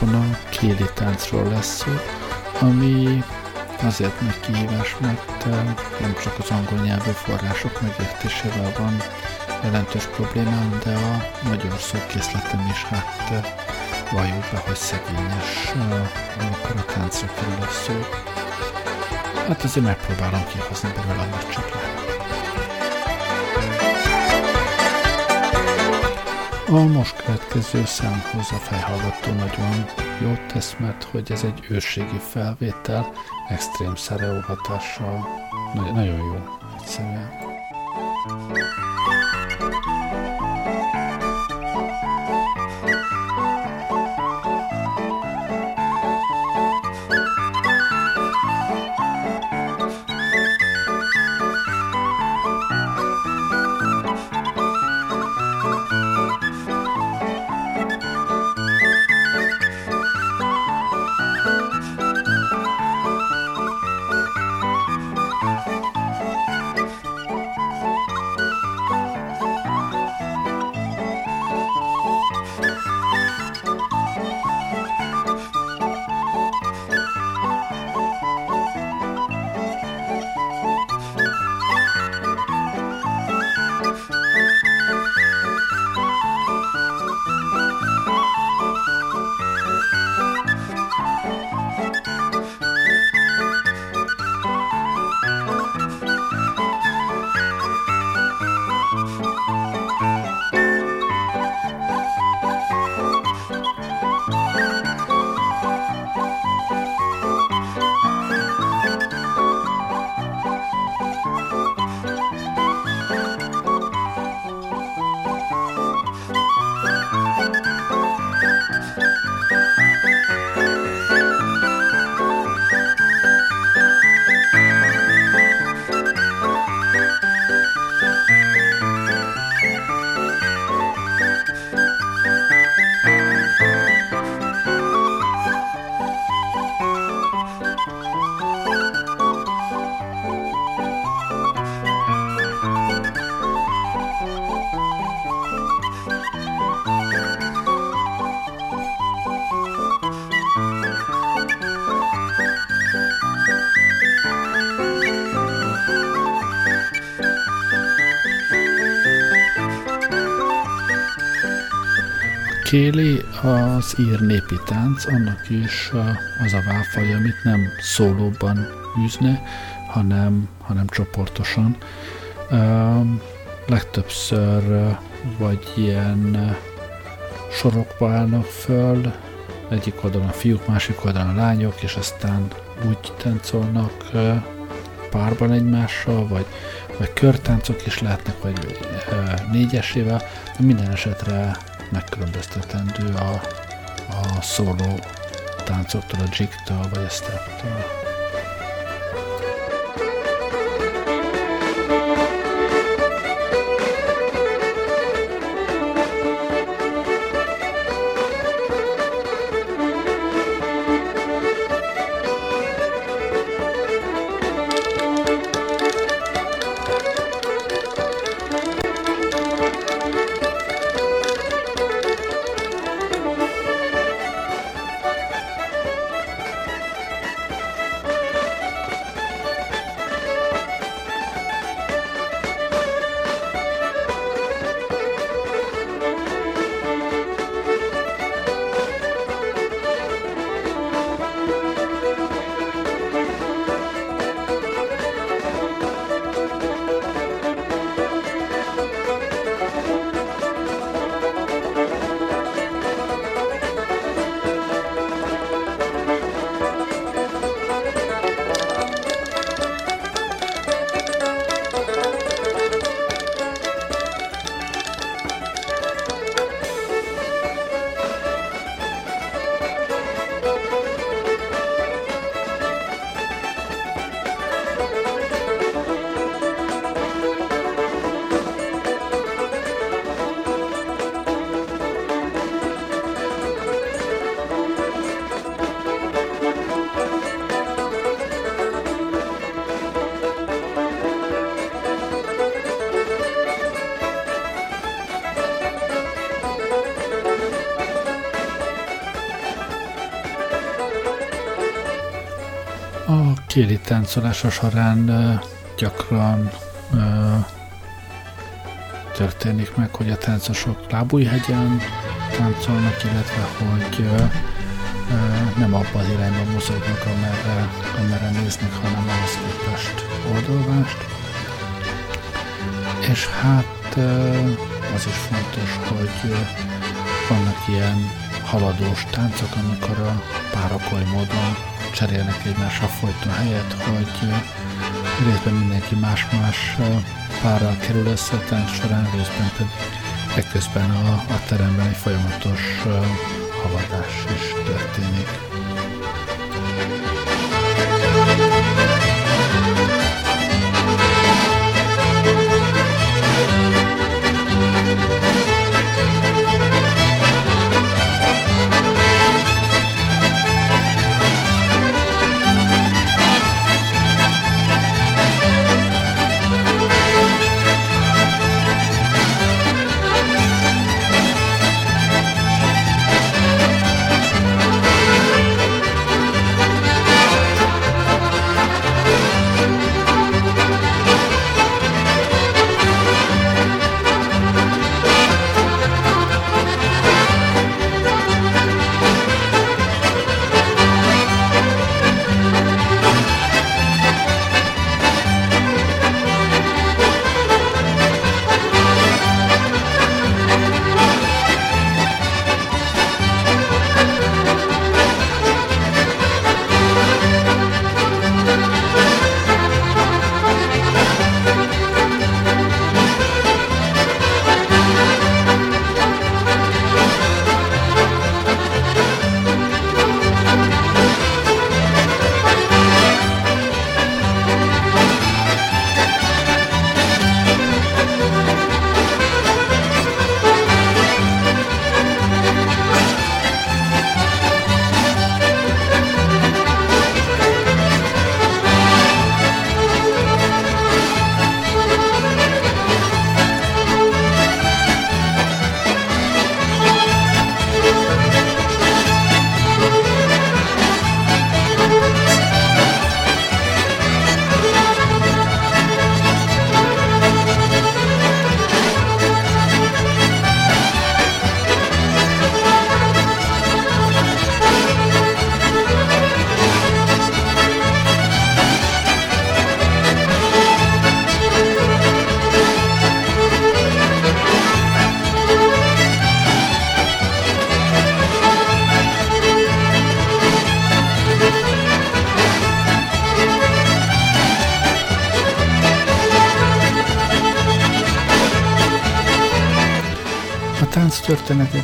adásban a kéli táncról lesz szó, ami azért nagy kihívás, mert nem csak az angol nyelvű források megértésével van jelentős problémám, de a magyar szókészletem is hát valljuk be, hogy szegényes, amikor a táncra kerül a szó. Hát azért megpróbálom kihozni belőle, amit csak lehet. A most következő számhoz a fejhallgató nagyon jót tesz, mert hogy ez egy őrségi felvétel, extrém szereó hatással, nagyon, nagyon jó egyszerűen. Kéli az ír népi tánc, annak is az a válfaj, amit nem szólóban űzne, hanem, hanem csoportosan. Legtöbbször vagy ilyen sorokba állnak föl, egyik oldalon a fiúk, másik oldalon a lányok, és aztán úgy táncolnak párban egymással, vagy, vagy körtáncok is lehetnek, vagy négyesével, de minden esetre megkülönböztetendő a, a szóló táncoktól, a jigtől vagy a steptől. Kéli táncolása során gyakran történik meg, hogy a táncosok lábújhegyen táncolnak, illetve hogy nem abban az irányban mozognak, amerre, amerre néznek, hanem ahhoz képest oldalvást. És hát az is fontos, hogy vannak ilyen haladós táncok, amikor a párok oly módon cserélnek egymással folyton helyet, hogy részben mindenki más-más párral kerül össze tánc során, részben pedig ekközben a, a teremben egy folyamatos haladás is történik.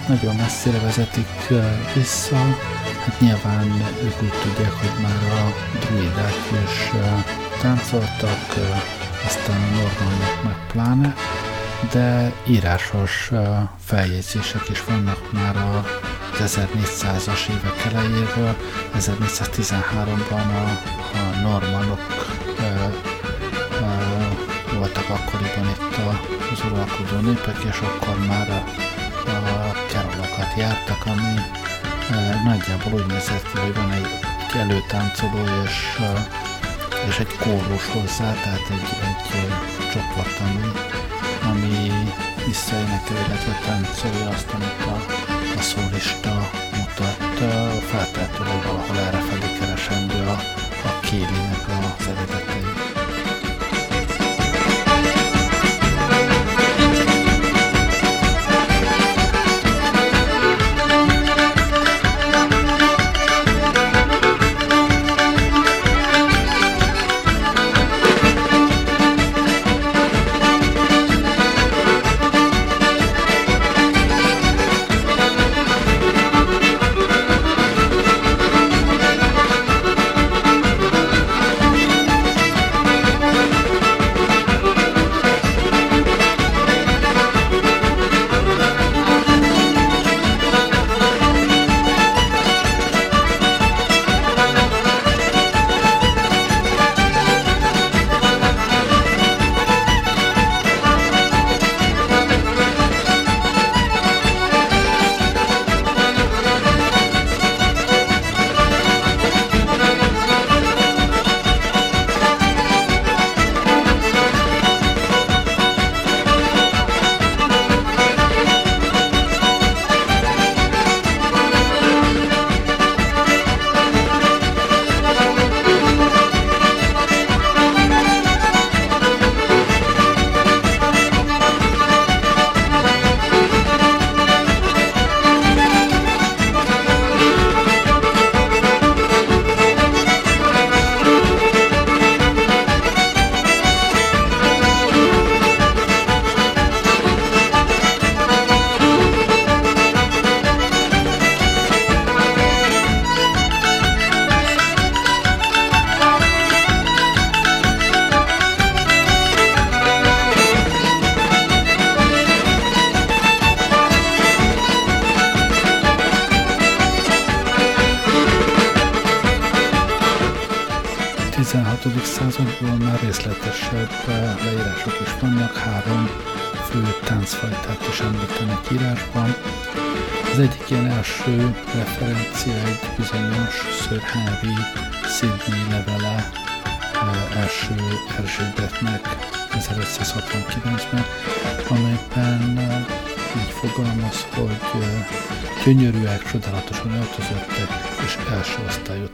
Nagyon messzire vezetik vissza. Hát nyilván ők úgy tudják, hogy már a druidák is táncoltak, aztán a normálnak meg pláne, de írásos feljegyzések is vannak már a 1400-as évek elejéről. 1413-ban a, a normanok voltak akkoriban itt az uralkodó népek, és akkor már a jártak, ami nagyjából úgy nézett ki, hogy van egy előtáncoló és, és egy kórus hozzá, tehát egy, egy csoport, ami, ami visszaénekel, illetve táncolja azt, amit a, a szólista mutat. Feltétlenül valahol erre felé keresendő a, a kélinek az eredetei.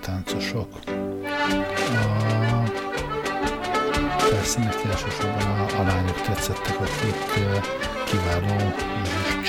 Táncosok. A, persze neki elsősorban a, a lányok tetszettek, akik kiváló és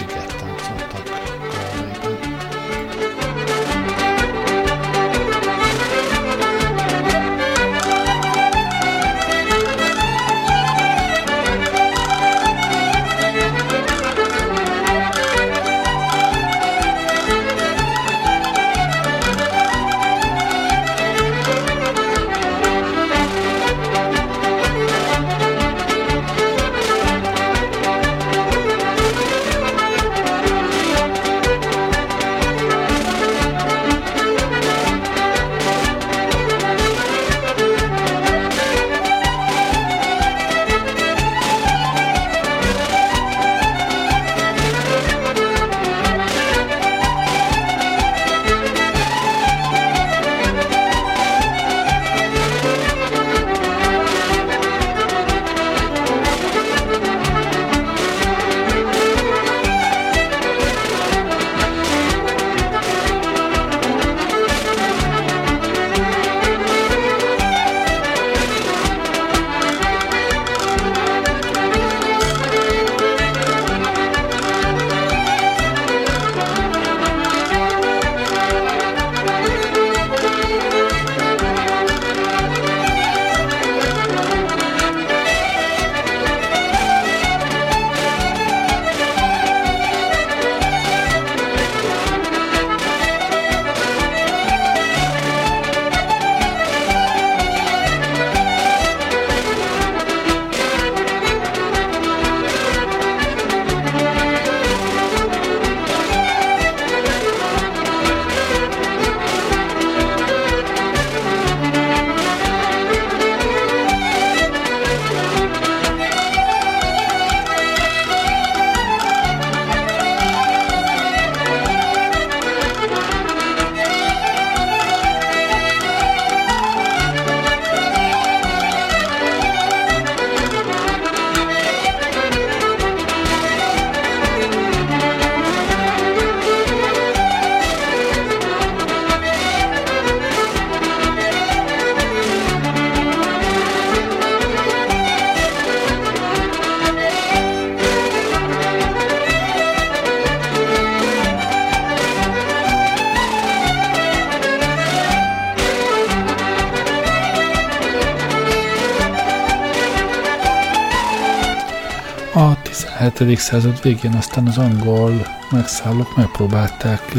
17. század végén aztán az angol megszállók megpróbálták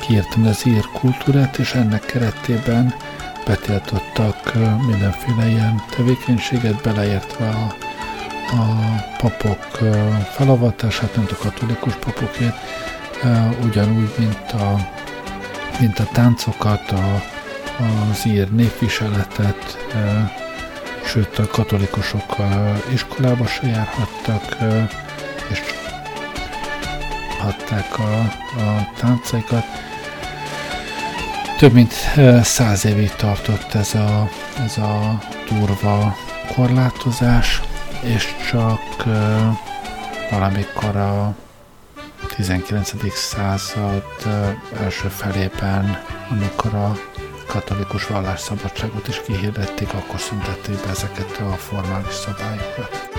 kiérteni az ír kultúrát, és ennek keretében betiltottak mindenféle ilyen tevékenységet, beleértve a, a papok felavatását, mint a katolikus papokért, ugyanúgy, mint a, mint a táncokat, a, az ír népviseletet, sőt a katolikusok iskolába se járhattak, és hatták a, a táncaikat. Több mint száz évig tartott ez a, ez a durva korlátozás, és csak valamikor a 19. század első felében, amikor a katolikus vallásszabadságot is kihirdették, akkor szüntették be ezeket a formális szabályokat.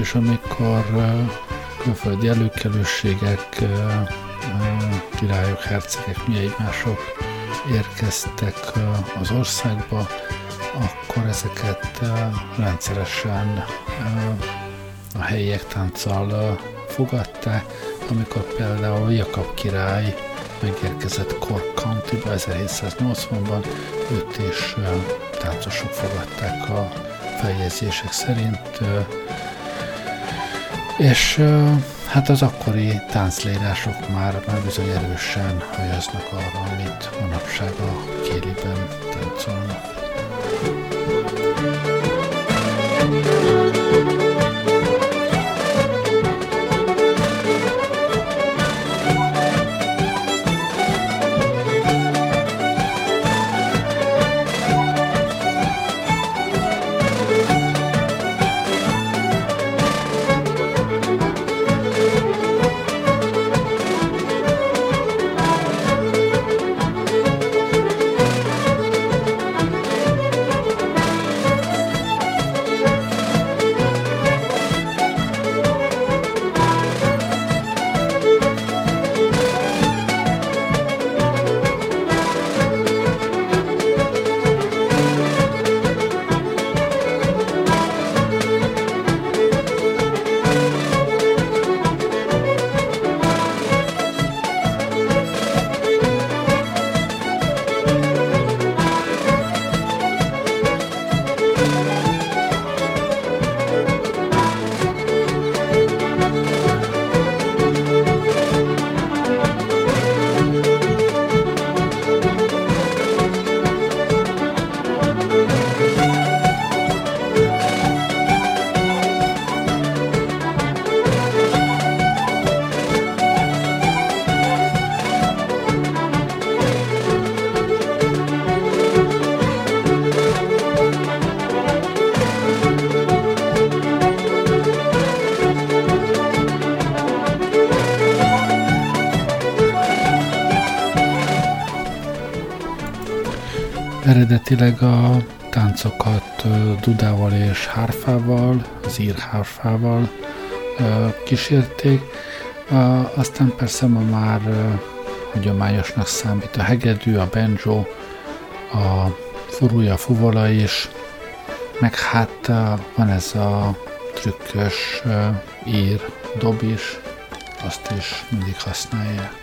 Is, amikor külföldi előkelőségek, királyok, hercegek, mi egymások érkeztek az országba, akkor ezeket rendszeresen a helyiek tánccal fogadták, amikor például Jakab király megérkezett Cork county 1780-ban, őt is táncosok fogadták a feljegyzések szerint, és hát az akkori tánclérások már, már bizony erősen hajaznak arra, amit manapság a kéliben táncolnak. Eredetileg a táncokat dudával és hárfával, az írhárfával kísérték, aztán persze ma már hagyományosnak számít a hegedű, a banjo, a furúja, fuvola is, meg hát van ez a trükkös ír dob is, azt is mindig használják.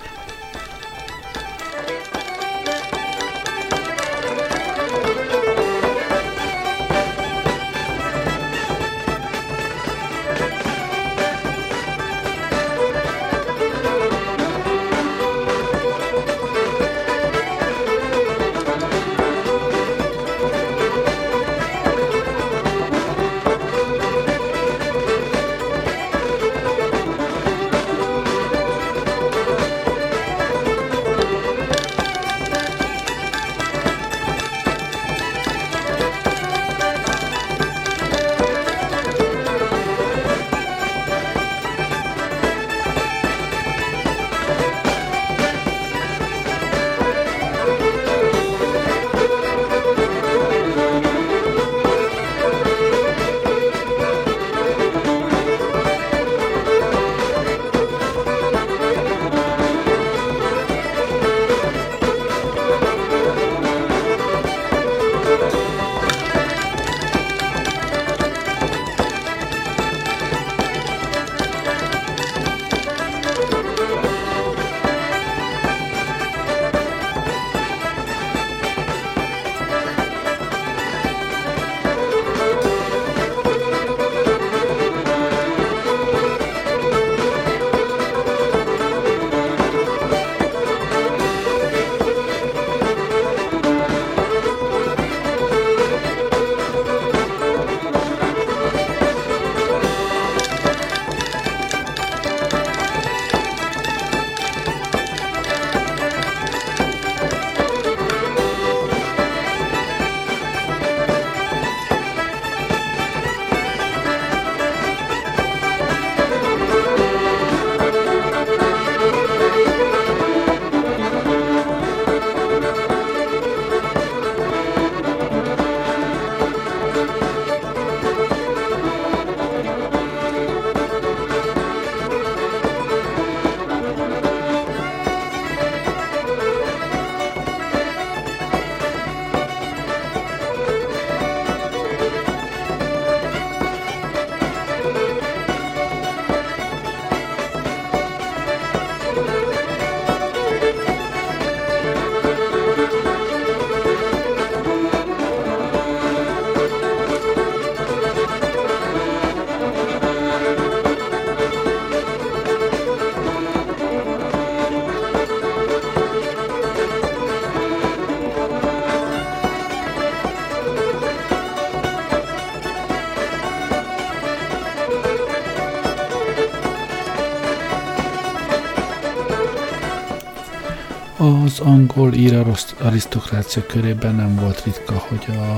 Angol ír arisztokrácia körében nem volt ritka, hogy a,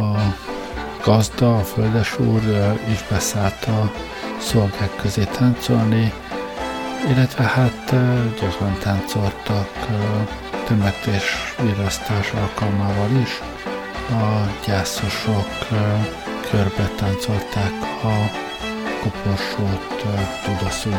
a gazda, a földesúr is beszállt a szolgák közé táncolni, illetve hát gyakran táncoltak temetés virasztás alkalmával is. A gyászosok körbe táncolták a koporsót tudaszú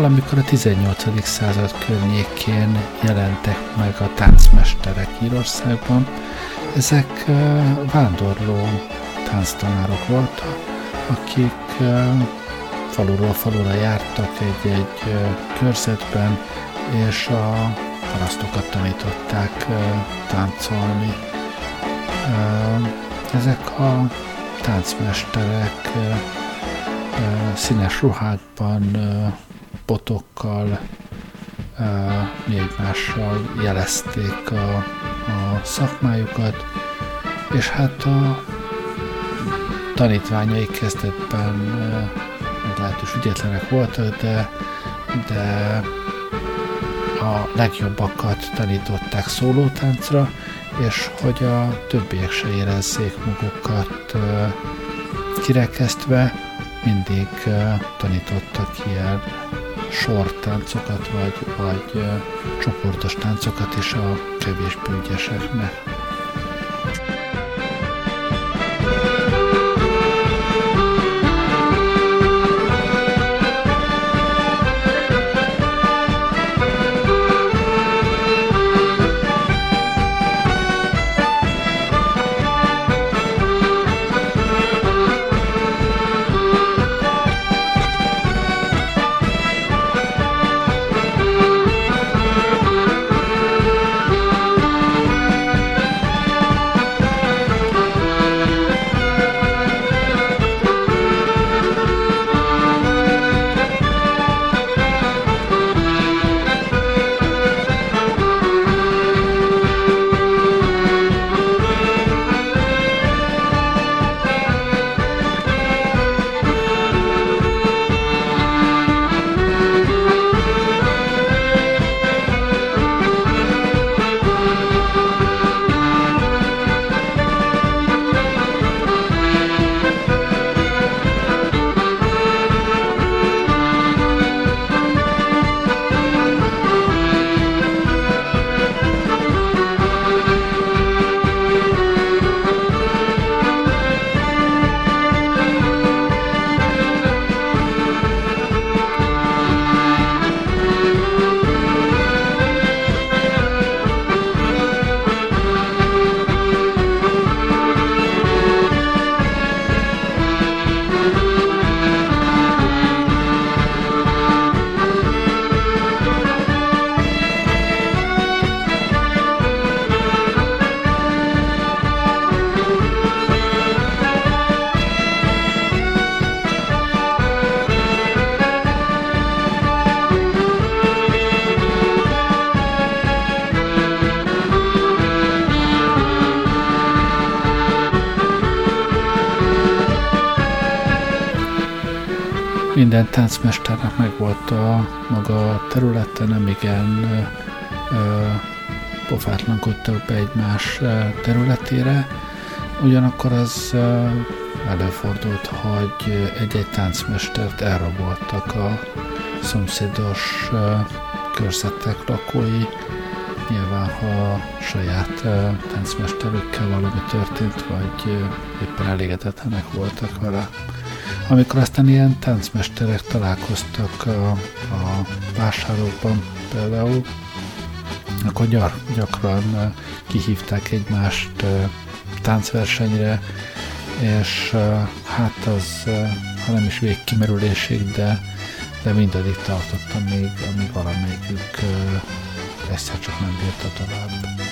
valamikor a 18. század környékén jelentek meg a táncmesterek Írországban. Ezek vándorló tánctanárok voltak, akik faluról falura jártak egy-egy körzetben, és a parasztokat tanították táncolni. Ezek a táncmesterek színes ruhákban botokkal, mi egymással jelezték a, a szakmájukat, és hát a tanítványai kezdetben meglehetős ügyetlenek voltak, de, de a legjobbakat tanították szólótáncra, és hogy a többiek se érezzék magukat kirekesztve, mindig tanítottak ilyen sortáncokat, vagy, vagy csoportos táncokat is a kevésbé ügyeseknek. Táncmesternek meg volt a maga területe, nem igen pofátlankodtak be egymás területére, ugyanakkor az előfordult, hogy egy-egy táncmestert elraboltak a szomszédos körzetek lakói, nyilván ha saját táncmesterükkel valami történt, vagy éppen elégedetlenek voltak vele. Amikor aztán ilyen táncmesterek találkoztak a, a vásárokban például, akkor gyar, gyakran kihívták egymást táncversenyre, és hát az, ha nem is végkimerülésig, de, de mindaddig tartottam még, amíg valamelyikük egyszer csak nem bírta tovább.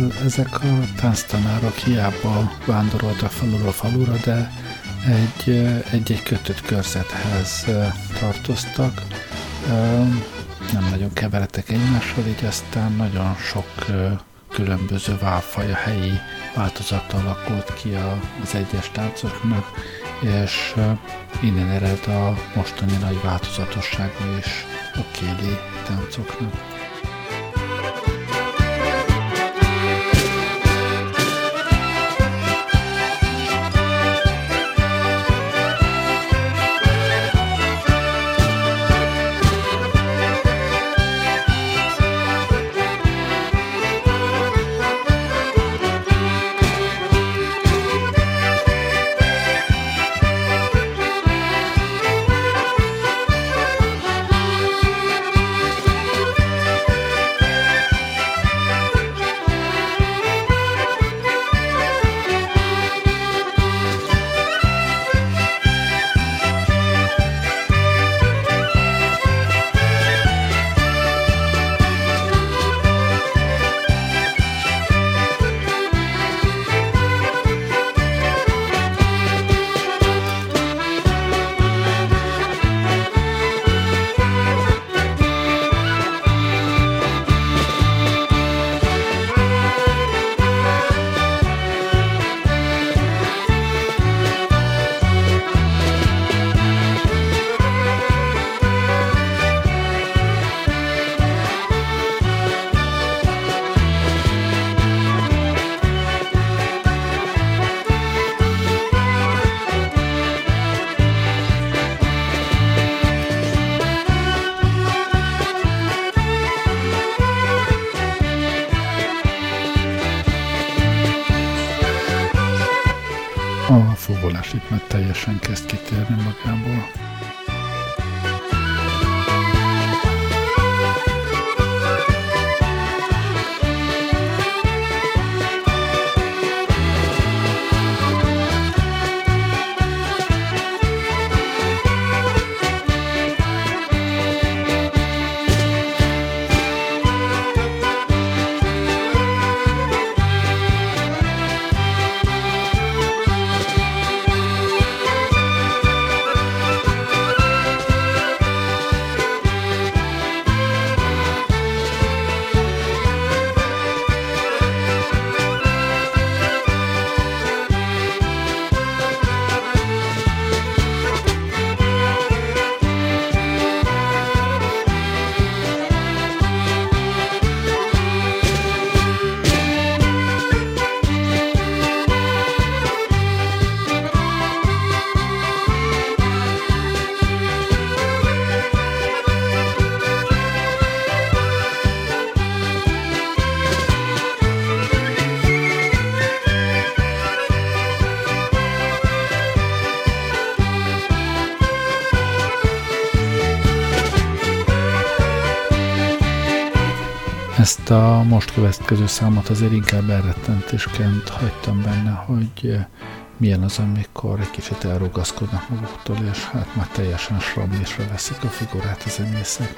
Mivel ezek a tánctanárok hiába vándoroltak faluról falura, de egy-egy kötött körzethez tartoztak, nem nagyon keveredtek egymással, így aztán nagyon sok különböző válfaj a helyi változata alakult ki az egyes táncoknak, és innen ered a mostani nagy változatossága is a kéli táncoknak. Ezt a most következő számot azért inkább elrettentésként hagytam benne, hogy eh, milyen az, amikor egy kicsit elrugaszkodnak maguktól, és hát már teljesen sramlésre veszik a figurát a zenészek.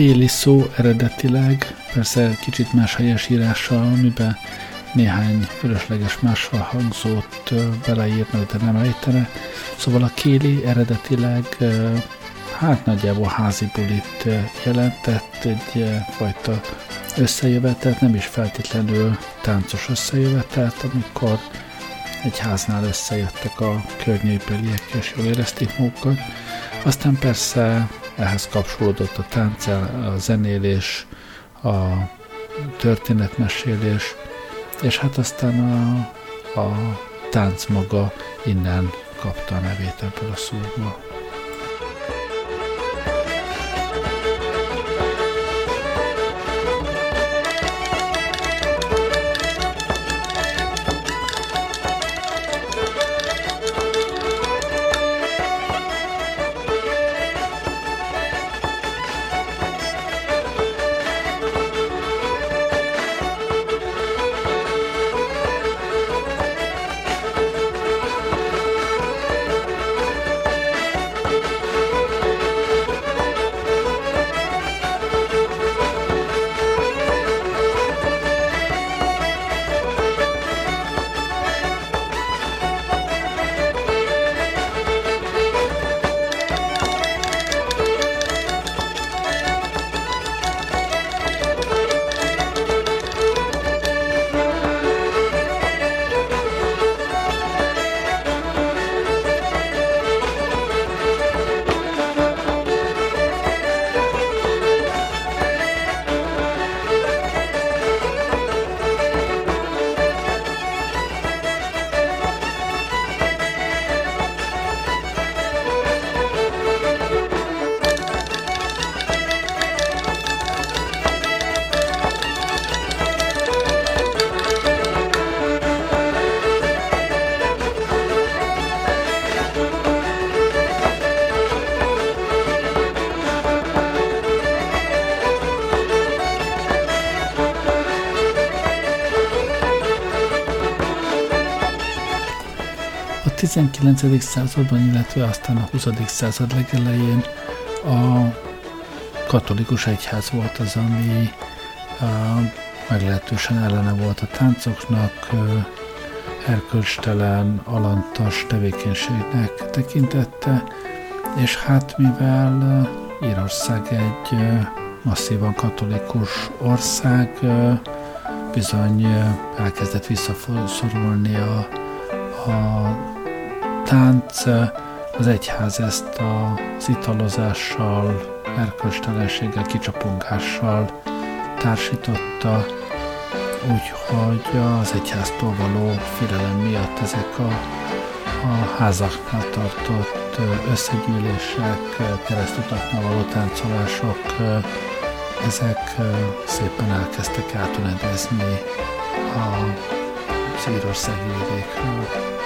A kéli szó eredetileg, persze kicsit más helyesírással, amiben néhány fölösleges máshol hangzót beleírna, de nem ejtene. Szóval a kéli eredetileg hát nagyjából házi bulit jelentett, egy fajta összejövetelt, nem is feltétlenül táncos összejövetelt, amikor egy háznál összejöttek a környékbeliek, és jól érezték magukat. Aztán persze ehhez kapcsolódott a tánc, a zenélés, a történetmesélés, és hát aztán a, a tánc maga innen kapta a nevét ebből a szóból. 19. században, illetve aztán a 20. század legelején a katolikus egyház volt az, ami meglehetősen ellene volt a táncoknak, erkölcstelen, alantas tevékenységnek tekintette, és hát mivel Írország egy masszívan katolikus ország, bizony elkezdett visszaszorulni a, a tánc, az egyház ezt az italozással, erkölcstelenséggel, kicsapongással társította, úgyhogy az egyháztól való félelem miatt ezek a, a házaknál tartott összegyűlések, keresztutaknál való táncolások, ezek szépen elkezdtek átüledezni a szírországi vidékről.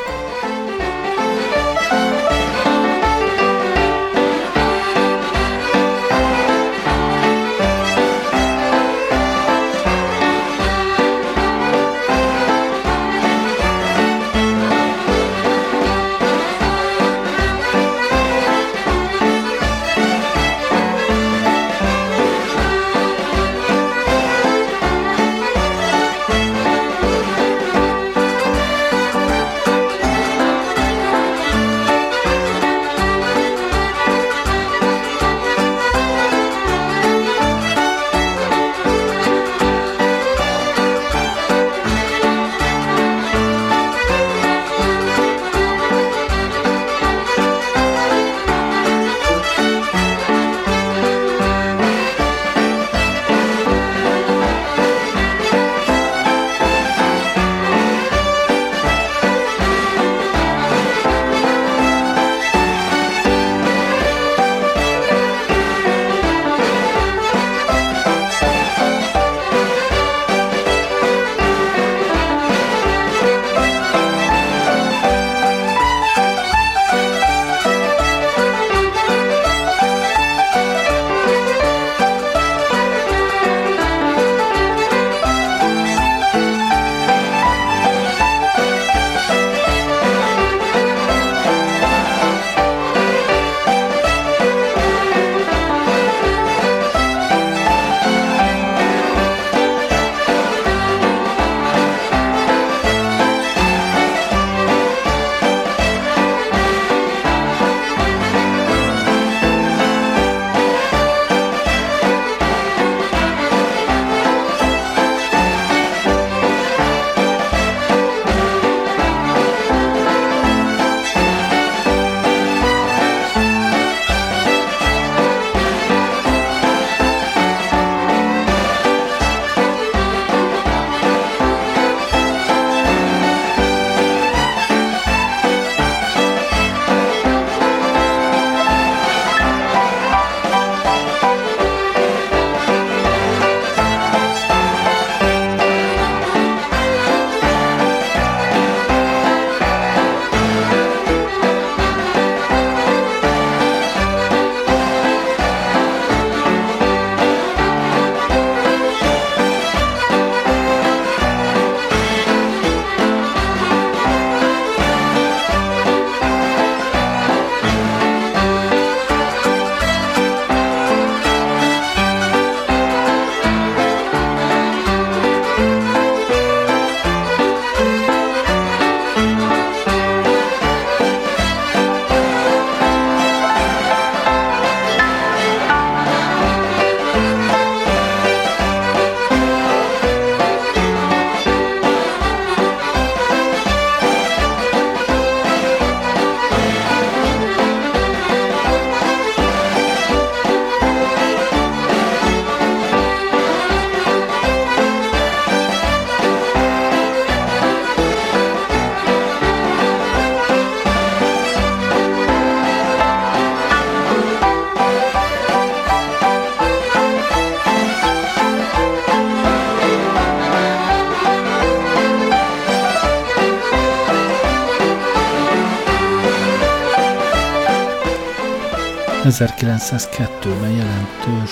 1902-ben jelentős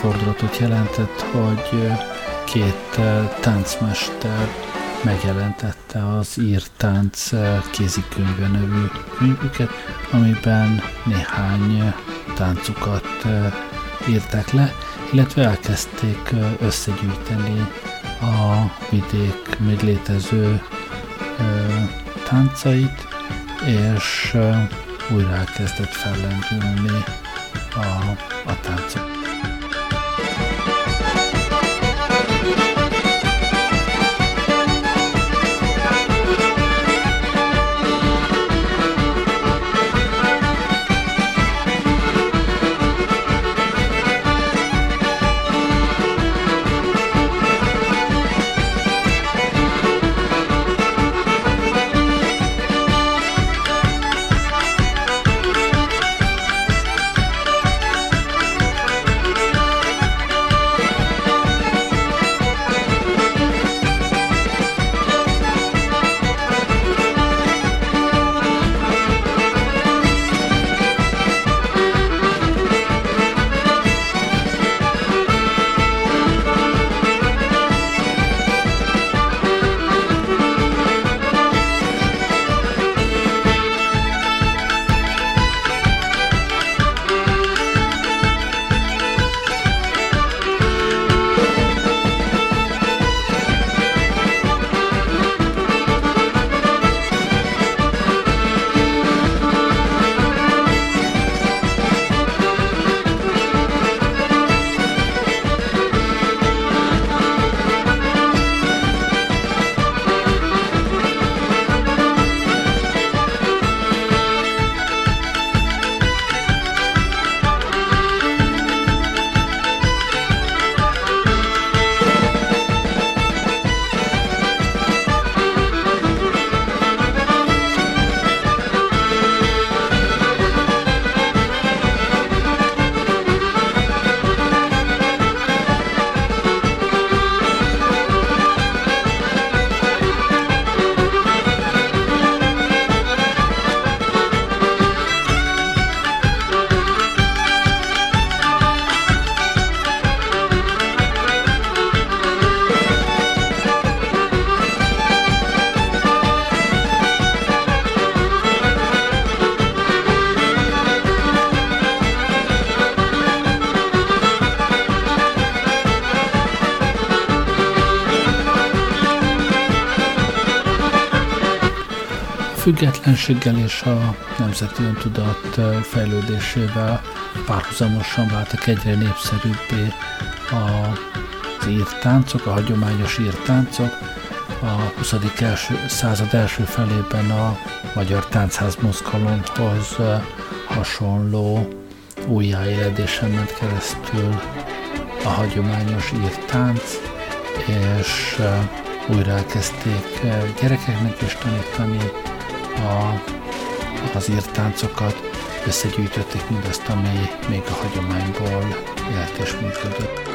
fordulatot jelentett, hogy két táncmester megjelentette az írtánc kézikönyve nevű könyvüket, amiben néhány táncukat írták le, illetve elkezdték összegyűjteni a vidék még létező táncait, és újra elkezdett fellendülni a, a táncok. Függetlenséggel és a nemzeti öntudat fejlődésével párhuzamosan váltak egyre népszerűbbé az írtáncok, a hagyományos írtáncok. A 20. Első, század első felében a magyar táncház mozgalomhoz hasonló újjáéledésen ment keresztül a hagyományos írtánc, és újra elkezdték gyerekeknek is tanítani, a, az írt táncokat, összegyűjtötték mindazt, ami még a hagyományból élt és működött.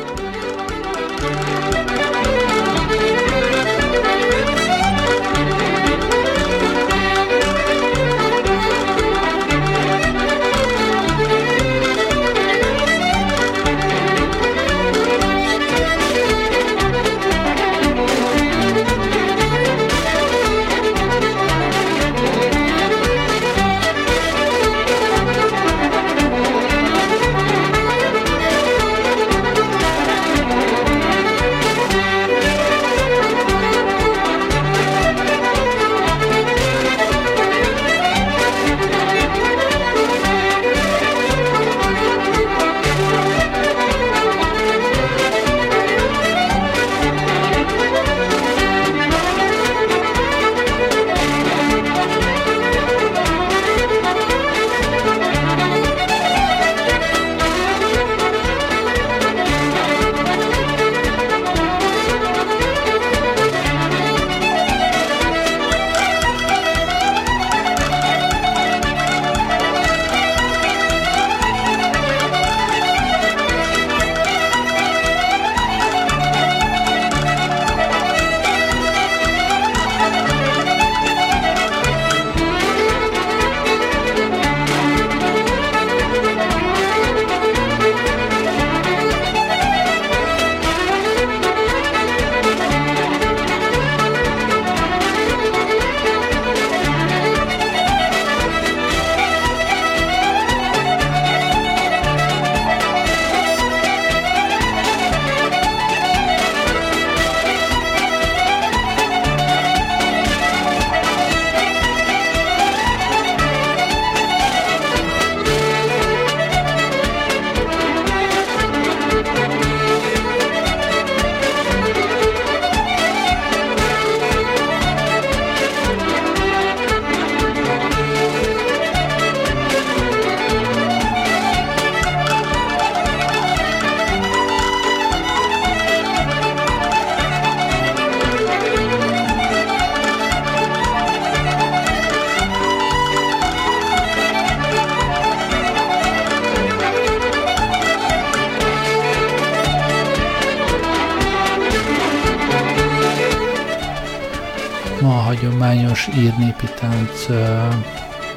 Hagyományos írnépi tánc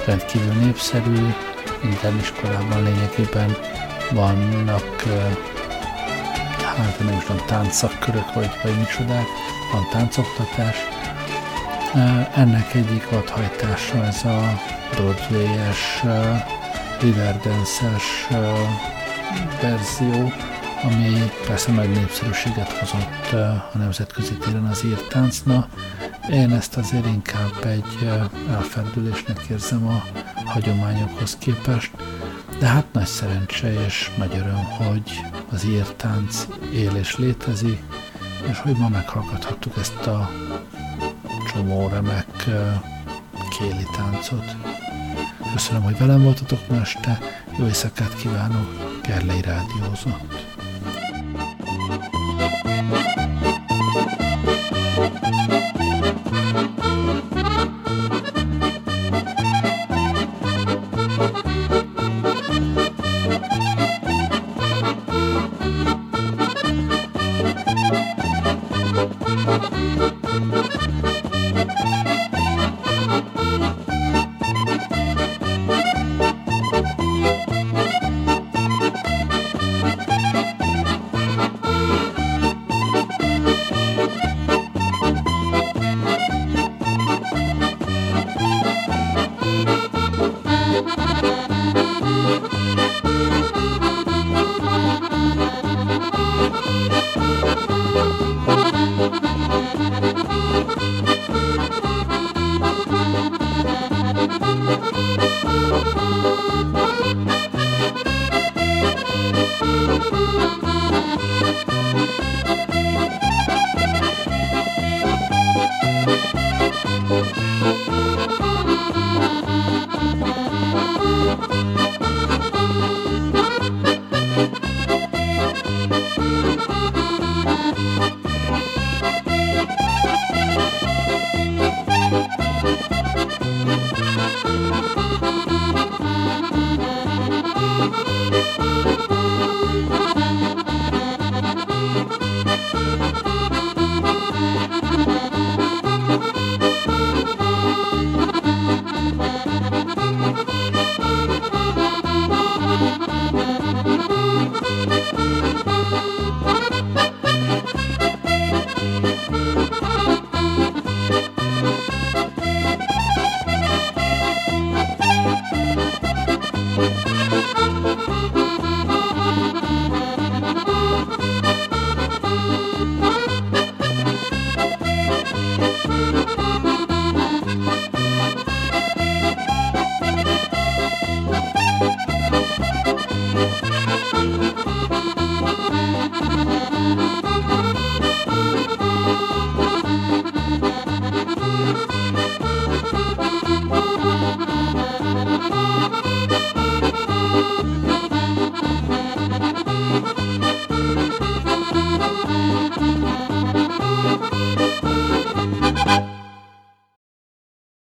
rendkívül népszerű, minden iskolában lényegében vannak hát nem is tudom, táncszakörök vagy, vagy micsodák, van táncoktatás. Ennek egyik adhajtása ez a Broadway-es Riverdance-es verzió, ami persze nagy népszerűséget hozott a nemzetközi téren az írt táncna. Én ezt azért inkább egy elferdülésnek érzem a hagyományokhoz képest, de hát nagy szerencse és nagy öröm, hogy az írt tánc él és létezik, és hogy ma meghallgathattuk ezt a csomó remek kéli táncot. Köszönöm, hogy velem voltatok ma este, jó éjszakát kívánok, Gerlei Rádiózott.